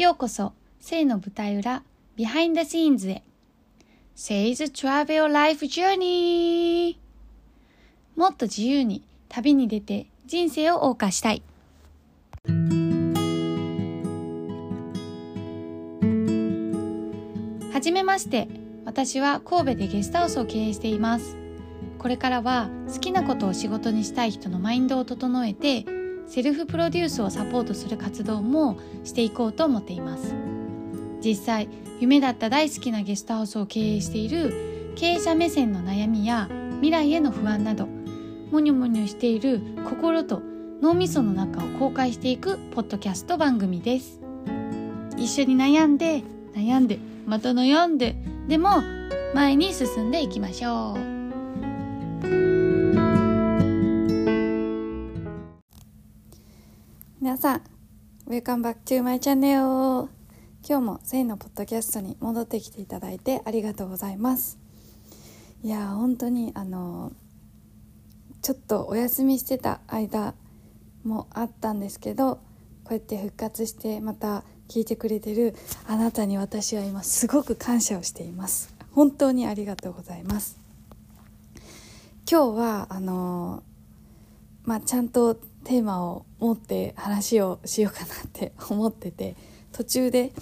ようこそ、性の舞台裏、 Behind Scenes へ。Say's Travel Life Journey! もっと自由に旅に出て人生を謳歌したい。はじめまして。私は神戸でゲストハウスを経営しています。これからは好きなことを仕事にしたい人のマインドを整えてセルフプロデュースをサポートする活動もしていこうと思っています。実際夢だった大好きなゲストハウスを経営している経営者目線の悩みや未来への不安などモニョモニョしている心と脳みその中を公開していくポッドキャスト番組です。一緒に悩んで悩んでまた悩んででも前に進んでいきましょう。皆さん Welcome back to my channel. 今日もセイのポッドキャストに戻ってきていただいてありがとうございます。いや本当にあのちょっとお休みしてた間もあったんですけどこうやって復活してまた聞いてくれてるあなたに私は今すごく感謝をしています。本当にありがとうございます。今日はあのまあちゃんとテーマを持って話をしようかなって思ってて途中で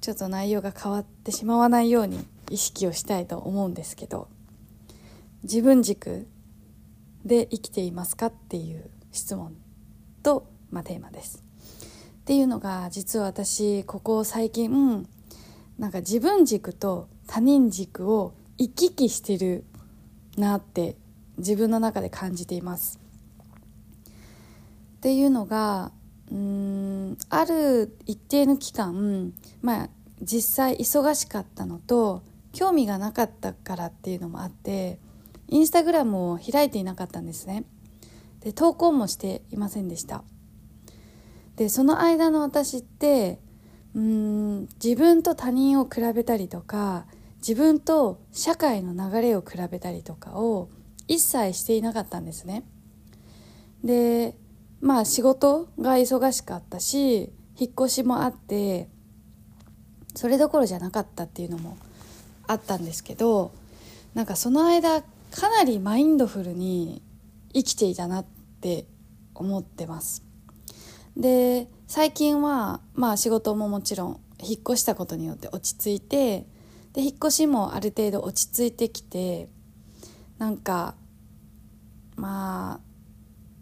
ちょっと内容が変わってしまわないように意識をしたいと思うんですけど自分軸で生きていますかっていう質問と、まあ、テーマです。っていうのが実は私ここ最近なんか自分軸と他人軸を行き来してるなって自分の中で感じています。っていうのがうんある一定の期間まあ実際忙しかったのと興味がなかったからっていうのもあってインスタグラムを開いていなかったんですね。で投稿もしていませんでした。でその間の私ってうん自分と他人を比べたりとか自分と社会の流れを比べたりとかを一切していなかったんですね。でまあ仕事が忙しかったし引っ越しもあってそれどころじゃなかったっていうのもあったんですけどなんかその間かなりマインドフルに生きていたなって思ってます。で最近はまあ仕事ももちろん引っ越したことによって落ち着いてで引っ越しもある程度落ち着いてきてなんかまあ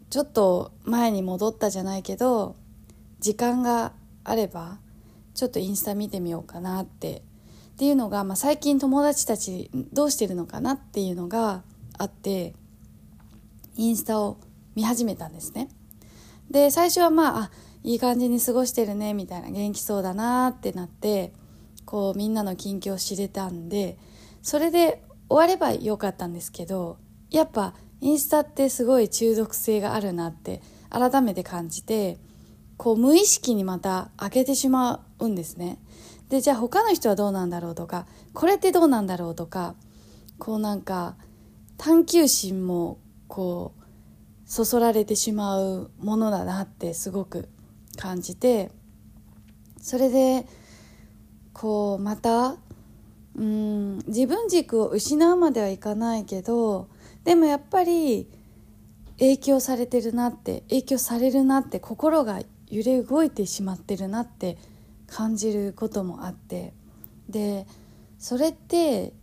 ちょっと前に戻ったじゃないけど時間があればちょっとインスタ見てみようかなってっていうのが、まあ、最近友達たちどうしてるのかなっていうのがあってインスタを見始めたんですね。で最初はまああいい感じに過ごしてるねみたいな元気そうだなってなってこうみんなの近況を知れたんでそれで終わればよかったんですけどやっぱインスタってすごい中毒性があるなって改めて感じてこう無意識にまた開けてしまうんですね。でじゃあ他の人はどうなんだろうとかこれってどうなんだろうとかこうなんか探求心もこうそそられてしまうものだなってすごく感じてそれでこうまたうん自分軸を失うまではいかないけどでもやっぱり影響されてるなって影響されるなって心が揺れ動いてしまってるなって感じることもあってでそれって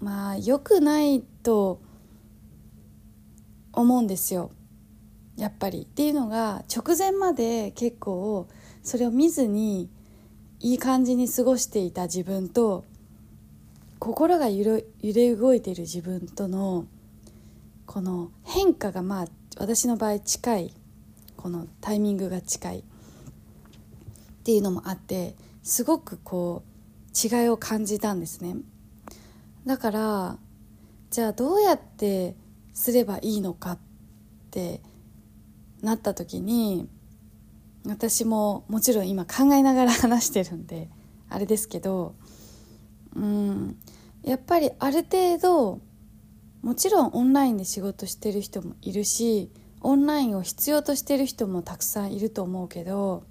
まあ良くないと思うんですよやっぱり。っていうのが直前まで結構それを見ずにいい感じに過ごしていた自分と心が揺れ動いている自分とのこの変化がまあ私の場合近いこのタイミングが近いっていうのもあってすごくこう違いを感じたんですね。だからじゃあどうやってすればいいのかってなった時に私ももちろん今考えながら話してるんであれですけどうんやっぱりある程度もちろんオンラインで仕事してる人もいるしオンラインを必要としてる人もたくさんいると思うけど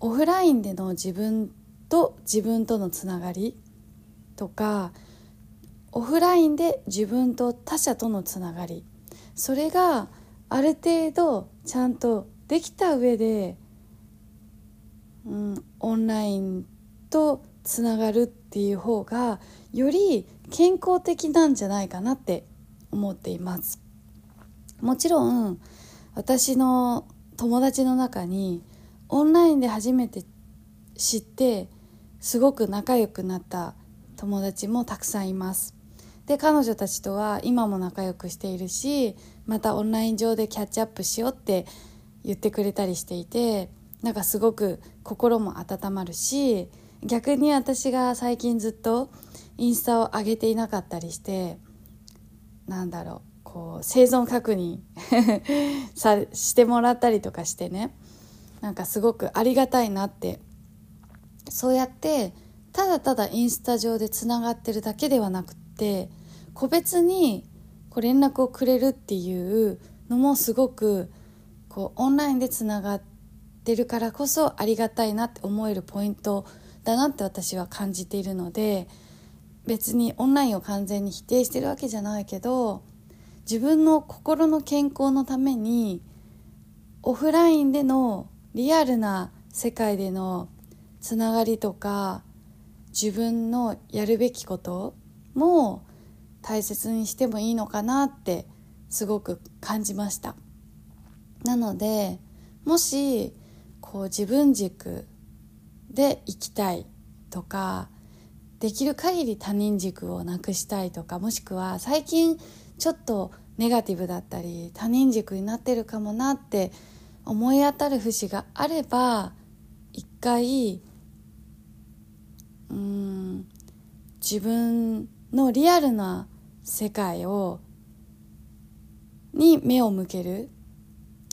オフラインでの自分と自分とのつながりとかオフラインで自分と他者とのつながりそれがある程度ちゃんとできた上で、うん、オンラインとつながるっていう方がより健康的なんじゃないかなって思っています。もちろん私の友達の中にオンラインで初めて知ってすごく仲良くなった友達もたくさんいます。で彼女たちとは今も仲良くしているしまたオンライン上でキャッチアップしようって言ってくれたりしていてなんかすごく心も温まるし逆に私が最近ずっとインスタを上げていなかったりしてなんだろうこう生存確認 さしてもらったりとかしてね。なんかすごくありがたいなって。そうやってただただインスタ上でつながってるだけではなくって個別にこう連絡をくれるっていうのもすごくこうオンラインでつながってるからこそありがたいなって思えるポイントだなって私は感じているので別にオンラインを完全に否定してるわけじゃないけど自分の心の健康のためにオフラインでのリアルな世界でのつながりとか自分のやるべきことも大切にしてもいいのかなってすごく感じました。なのでもしこう自分軸で生きたいとかできる限り他人軸をなくしたいとかもしくは最近ちょっとネガティブだったり他人軸になってるかもなって思い当たる節があれば一回うん自分のリアルな世界をに目を向ける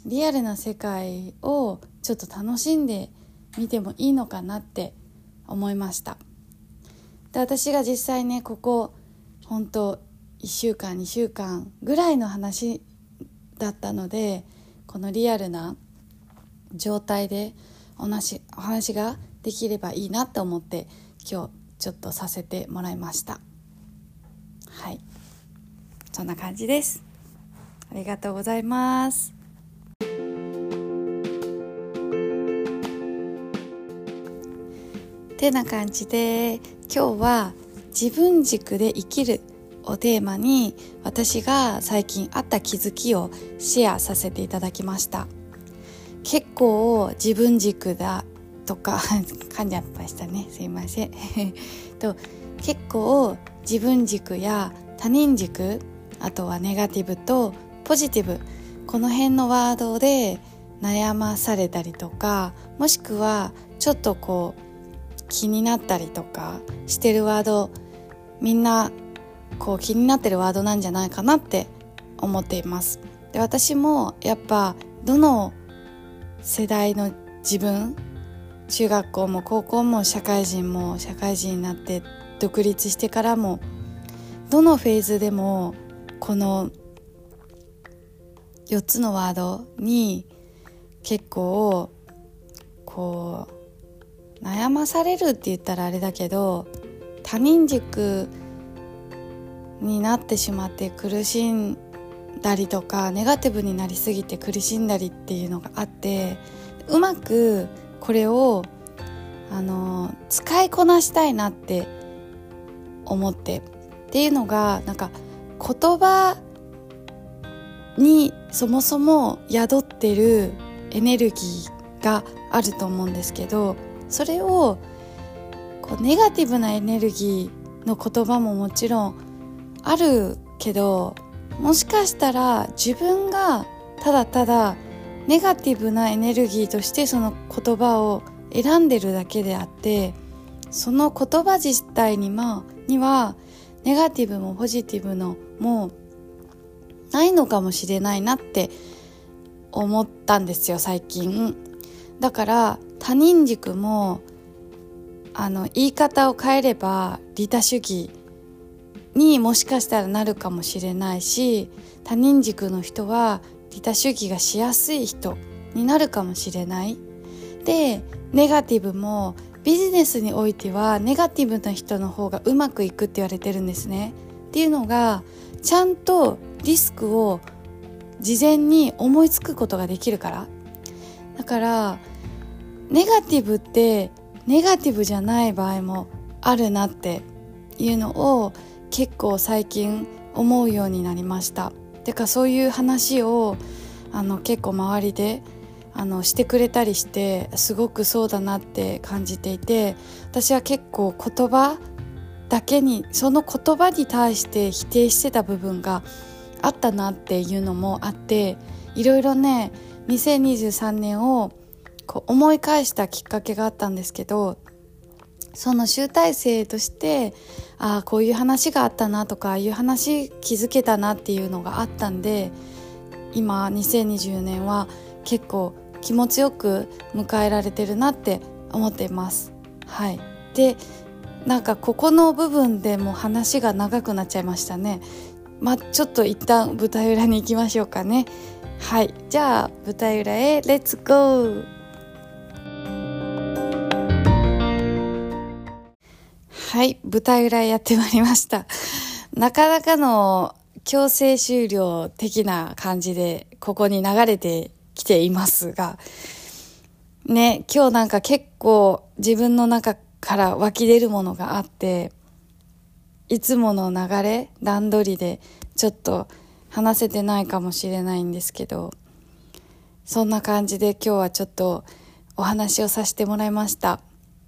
リアルな世界をちょっと楽しんでみてもいいのかなって思いました。で私が実際ねここ本当1週間2週間ぐらいの話だったのでこのリアルな状態でお話お話ができればいいなと思って今日ちょっとさせてもらいました。はい。そんな感じです。ありがとうございます。てな感じで今日は自分軸で生きるをテーマに私が最近あった気づきをシェアさせていただきました。結構自分軸だとか 噛んじゃいましたね。すいません。と結構自分軸や他人軸あとはネガティブとポジティブこの辺のワードで悩まされたりとかもしくはちょっとこう気になったりとかしてるワードみんなこう気になってるワードなんじゃないかなって思っています。で私もやっぱどの世代の自分中学校も高校も社会人も社会人になって独立してからもどのフェーズでもこの4つのワードに結構こう悩まされるって言ったらあれだけど他人軸になってしまって苦しんだりとかネガティブになりすぎて苦しんだりっていうのがあってうまくこれをあの使いこなしたいなって思って。っていうのがなんか言葉にそもそも宿ってるエネルギーがあると思うんですけどそれをこうネガティブなエネルギーの言葉ももちろんあるけどもしかしたら自分がただただネガティブなエネルギーとしてその言葉を選んでるだけであってその言葉自体に,、まにはネガティブもポジティブのもないのかもしれないなって思ったんですよ最近。だから他人軸もあの言い方を変えれば利他主義にもしかしたらなるかもしれないし他人軸の人は利他主義がしやすい人になるかもしれないでネガティブもビジネスにおいてはネガティブな人の方がうまくいくって言われてるんですね。っていうのがちゃんとリスクを事前に思いつくことができるからだからネガティブってネガティブじゃない場合もあるなっていうのを結構最近思うようになりました。てかそういう話をあの結構周りであのしてくれたりしてすごくそうだなって感じていて私は結構言葉だけにその言葉に対して否定してた部分があったなっていうのもあっていろいろね2023年をこう思い返したきっかけがあったんですけどその集大成としてああこういう話があったなとかああいう話気づけたなっていうのがあったんで今2024年は結構気持ちよく迎えられてるなって思っています。はい、でなんかここの部分でも話が長くなっちゃいましたね。まあ、ちょっと一旦舞台裏に行きましょうかね。はい、じゃあ舞台裏へレッツゴーはい、舞台裏やってまいりました。なかなかの強制終了的な感じでここに流れてきていますが、ね、今日なんか結構自分の中から湧き出るものがあって、いつもの流れ、段取りでちょっと話せてないかもしれないんですけど、そんな感じで今日はちょっとお話をさせてもらいました。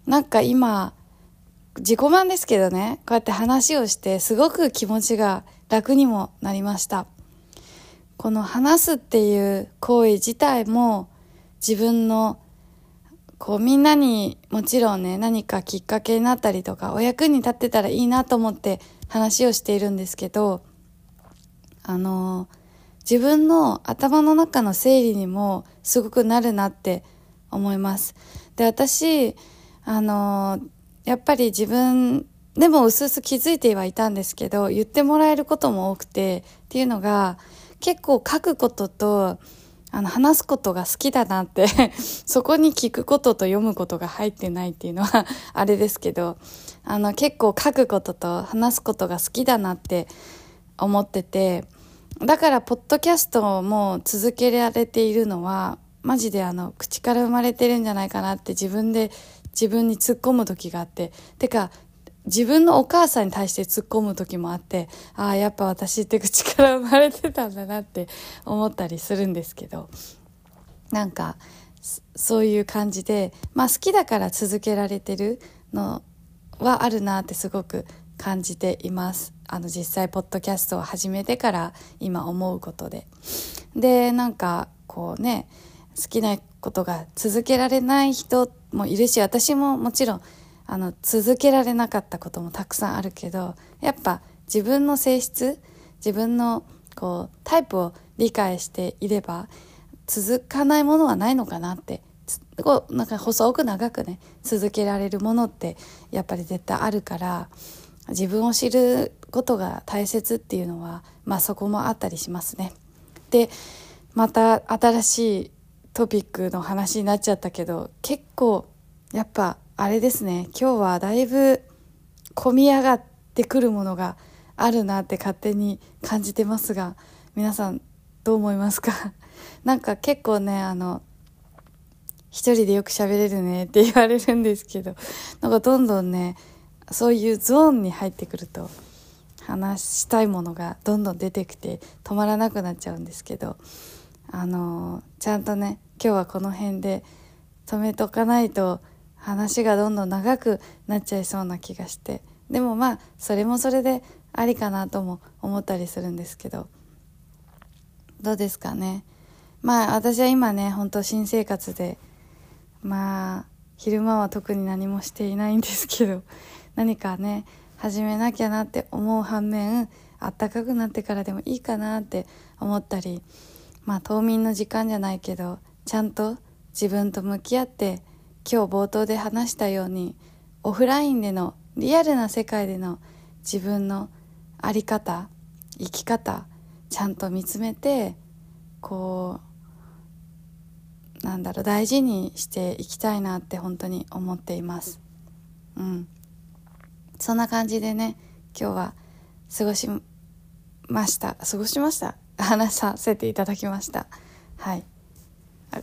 なんか今、自己満ですけどね、こうやって話をしてすごく気持ちが楽にもなりました。この話すっていう行為自体も自分のこうみんなにもちろんね何かきっかけになったりとかお役に立ってたらいいなと思って話をしているんですけどあの自分の頭の中の整理にもすごくなるなって思います。で私あのやっぱり自分でも薄々気づいてはいたんですけど言ってもらえることも多くてっていうのが結構書くこととあの話すことが好きだなって そこに聞くことと読むことが入ってないっていうのは あれですけどあの結構書くことと話すことが好きだなって思っててだからポッドキャストも続けられているのはマジであの口から生まれてるんじゃないかなって自分で自分に突っ込む時があっててか自分のお母さんに対して突っ込む時もあってああやっぱ私って口から生まれてたんだなって 思ったりするんですけどなんかそういう感じでまあ好きだから続けられてるのはあるなってすごく感じています。あの実際ポッドキャストを始めてから今思うことで。でなんかこうね好きなことが続けられない人ってもいるし私ももちろんあの続けられなかったこともたくさんあるけどやっぱ自分の性質自分のこうタイプを理解していれば続かないものはないのかなってこうなんか細く長くね続けられるものってやっぱり絶対あるから自分を知ることが大切っていうのはまあそこもあったりしますね。でまた新しいトピックの話になっちゃったけど結構やっぱあれですね。今日はだいぶ込み上がってくるものがあるなって勝手に感じてますが皆さんどう思いますか？なんか結構ねあの一人でよく喋れるねって言われるんですけどなんかどんどんねそういうゾーンに入ってくると話したいものがどんどん出てきて止まらなくなっちゃうんですけどあのちゃんとね今日はこの辺で止めとかないと話がどんどん長くなっちゃいそうな気がして。でもまあそれもそれでありかなとも思ったりするんですけど。どうですかね。まあ私は今ね本当新生活でまあ昼間は特に何もしていないんですけど 何かね始めなきゃなって思う反面あったかくなってからでもいいかなって思ったりまあ冬眠の時間じゃないけどちゃんと自分と向き合って今日冒頭で話したようにオフラインでのリアルな世界での自分の在り方生き方ちゃんと見つめてこうなんだろう大事にしていきたいなって本当に思っています。うん。そんな感じでね今日は過ごしました。過ごしました？話させていただきました。はい。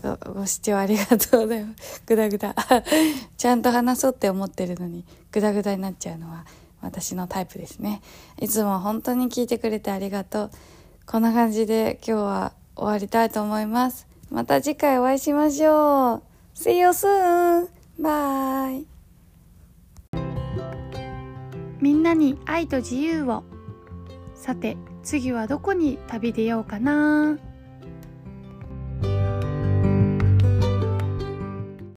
ごご視聴ありがとうございます。グダグダ。ちゃんと話そうって思ってるのにグダグダになっちゃうのは私のタイプですね。いつも本当に聞いてくれてありがとう。こんな感じで今日は終わりたいと思います。また次回お会いしましょう。See you soon! Bye! みんなに愛と自由を。さて次はどこに旅出ようかな。